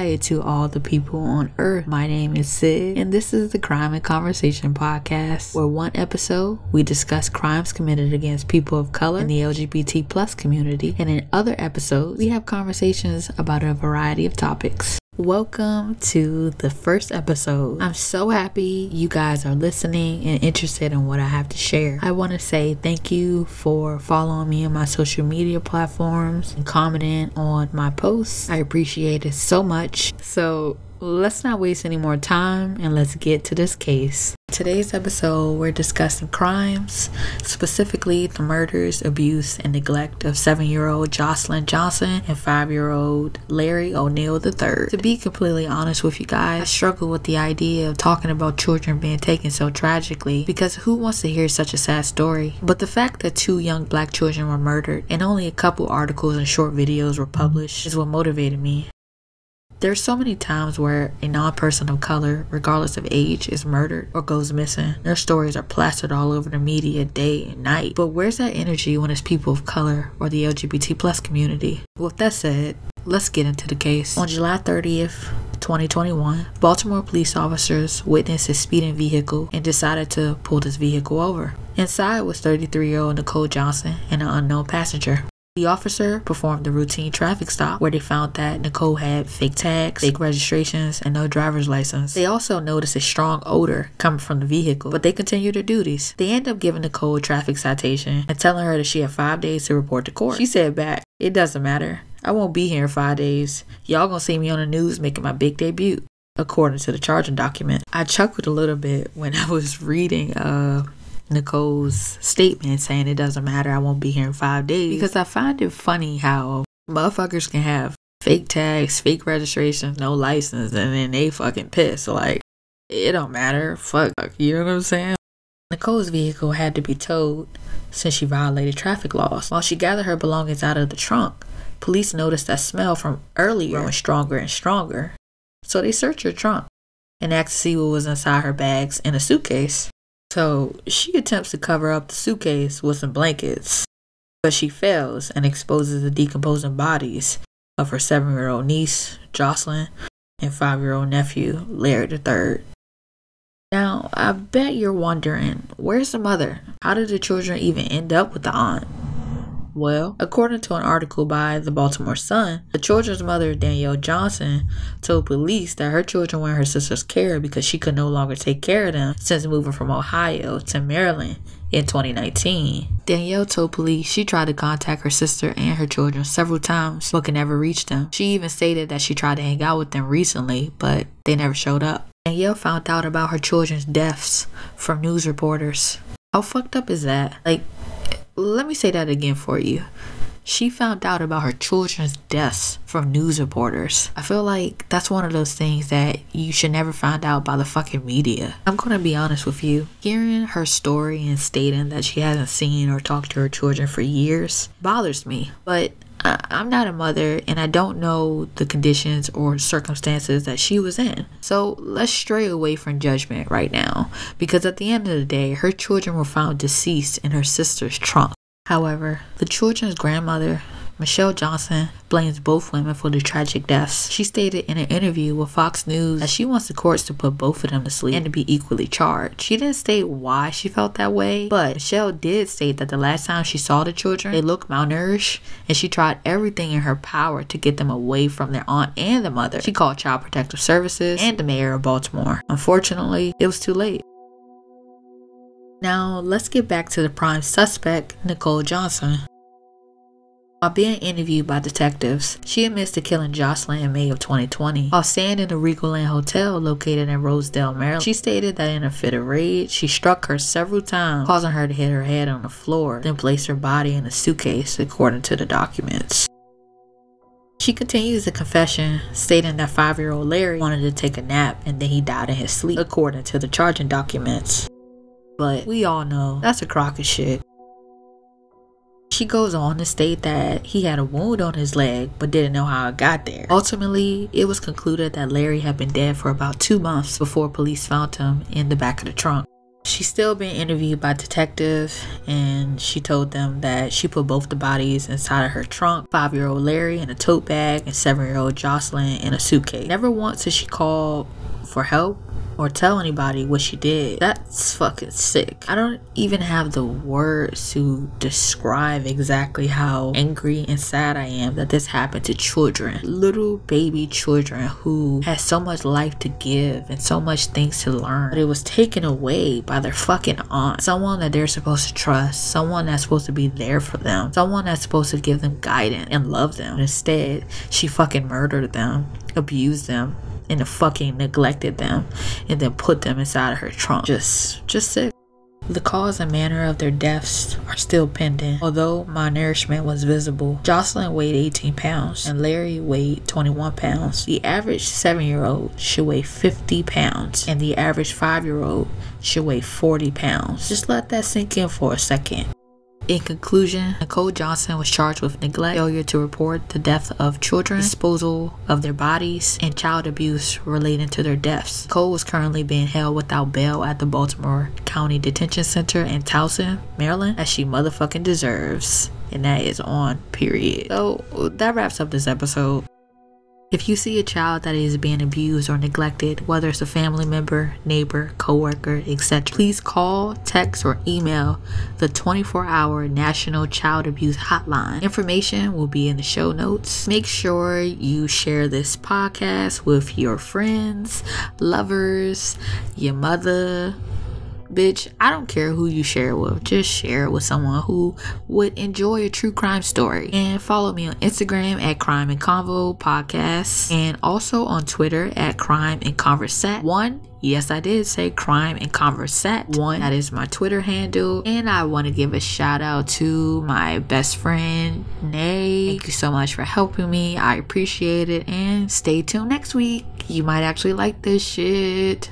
Hi to all the people on earth. My name is Sid, and this is the Crime and Conversation podcast, where one episode we discuss crimes committed against people of color in the LGBT plus community, and in other episodes we have conversations about a variety of topics. Welcome to the first episode. I'm so happy you guys are listening and interested in what I have to share. I want to say thank you for following me on my social media platforms and commenting on my posts. I appreciate it so much. So, let's not waste any more time and let's get to this case. Today's episode, we're discussing crimes, specifically the murders, abuse, and neglect of seven year old Jocelyn Johnson and five year old Larry O'Neill III. To be completely honest with you guys, I struggle with the idea of talking about children being taken so tragically because who wants to hear such a sad story? But the fact that two young black children were murdered and only a couple articles and short videos were published is what motivated me. There's so many times where a non person of color, regardless of age, is murdered or goes missing. Their stories are plastered all over the media day and night. But where's that energy when it's people of color or the LGBT plus community? With that said, let's get into the case. On July 30th, 2021, Baltimore police officers witnessed a speeding vehicle and decided to pull this vehicle over. Inside was 33 year old Nicole Johnson and an unknown passenger. The officer performed a routine traffic stop where they found that Nicole had fake tags, fake registrations, and no driver's license. They also noticed a strong odor coming from the vehicle, but they continued their duties. They end up giving Nicole a traffic citation and telling her that she had five days to report to court. She said back, It doesn't matter. I won't be here in five days. Y'all gonna see me on the news making my big debut according to the charging document. I chuckled a little bit when I was reading uh Nicole's statement saying it doesn't matter, I won't be here in five days. Because I find it funny how motherfuckers can have fake tags, fake registrations, no license, and then they fucking piss. Like, it don't matter. Fuck. You know what I'm saying? Nicole's vehicle had to be towed since she violated traffic laws. While she gathered her belongings out of the trunk, police noticed that smell from earlier growing stronger and stronger. So they searched her trunk and asked to see what was inside her bags and a suitcase. So she attempts to cover up the suitcase with some blankets, but she fails and exposes the decomposing bodies of her seven year old niece, Jocelyn, and five year old nephew, Larry III. Now, I bet you're wondering where's the mother? How did the children even end up with the aunt? Well, according to an article by the Baltimore Sun, the children's mother, Danielle Johnson, told police that her children were in her sister's care because she could no longer take care of them since moving from Ohio to Maryland in 2019. Danielle told police she tried to contact her sister and her children several times but could never reach them. She even stated that she tried to hang out with them recently, but they never showed up. Danielle found out about her children's deaths from news reporters. How fucked up is that? Like, let me say that again for you. She found out about her children's deaths from news reporters. I feel like that's one of those things that you should never find out by the fucking media. I'm gonna be honest with you. Hearing her story and stating that she hasn't seen or talked to her children for years bothers me. But I, am not a mother and I don't know the conditions or circumstances that she was in. So let's stray away from judgment right now because at the end of the day, her children were found deceased in her sister's trunk. However, the children's grandmother Michelle Johnson blames both women for the tragic deaths. She stated in an interview with Fox News that she wants the courts to put both of them to sleep and to be equally charged. She didn't state why she felt that way, but Michelle did state that the last time she saw the children, they looked malnourished and she tried everything in her power to get them away from their aunt and the mother. She called Child Protective Services and the mayor of Baltimore. Unfortunately, it was too late. Now, let's get back to the prime suspect, Nicole Johnson. While being interviewed by detectives, she admits to killing Jocelyn in May of 2020. While staying in the Regal Inn Hotel located in Rosedale, Maryland, she stated that in a fit of rage, she struck her several times, causing her to hit her head on the floor, then placed her body in a suitcase, according to the documents. She continues the confession, stating that five year old Larry wanted to take a nap and then he died in his sleep, according to the charging documents. But we all know that's a crock of shit. She goes on to state that he had a wound on his leg but didn't know how it got there. Ultimately, it was concluded that Larry had been dead for about two months before police found him in the back of the trunk. She's still being interviewed by detective, and she told them that she put both the bodies inside of her trunk. Five-year-old Larry in a tote bag, and seven-year-old Jocelyn in a suitcase. Never once did she call for help or tell anybody what she did. That's fucking sick. I don't even have the words to describe exactly how angry and sad I am that this happened to children, little baby children who had so much life to give and so much things to learn. But it was taken away by their fucking aunt, someone that they're supposed to trust, someone that's supposed to be there for them, someone that's supposed to give them guidance and love them. Instead, she fucking murdered them, abused them, and fucking neglected them and then put them inside of her trunk. Just, just sick. The cause and manner of their deaths are still pending. Although malnourishment was visible, Jocelyn weighed 18 pounds and Larry weighed 21 pounds. The average 7 year old should weigh 50 pounds and the average 5 year old should weigh 40 pounds. Just let that sink in for a second. In conclusion, Nicole Johnson was charged with neglect, failure to report the death of children, disposal of their bodies, and child abuse relating to their deaths. Nicole was currently being held without bail at the Baltimore County Detention Center in Towson, Maryland, as she motherfucking deserves. And that is on, period. So that wraps up this episode. If you see a child that is being abused or neglected, whether it's a family member, neighbor, coworker, etc., please call, text, or email the 24-hour National Child Abuse Hotline. Information will be in the show notes. Make sure you share this podcast with your friends, lovers, your mother, bitch, I don't care who you share it with. Just share it with someone who would enjoy a true crime story. And follow me on Instagram at Crime and Convo Podcast and also on Twitter at Crime and Conversat. One Yes, I did say crime and conversat. One, that is my Twitter handle. And I want to give a shout out to my best friend, Nay. Thank you so much for helping me. I appreciate it. And stay tuned next week. You might actually like this shit.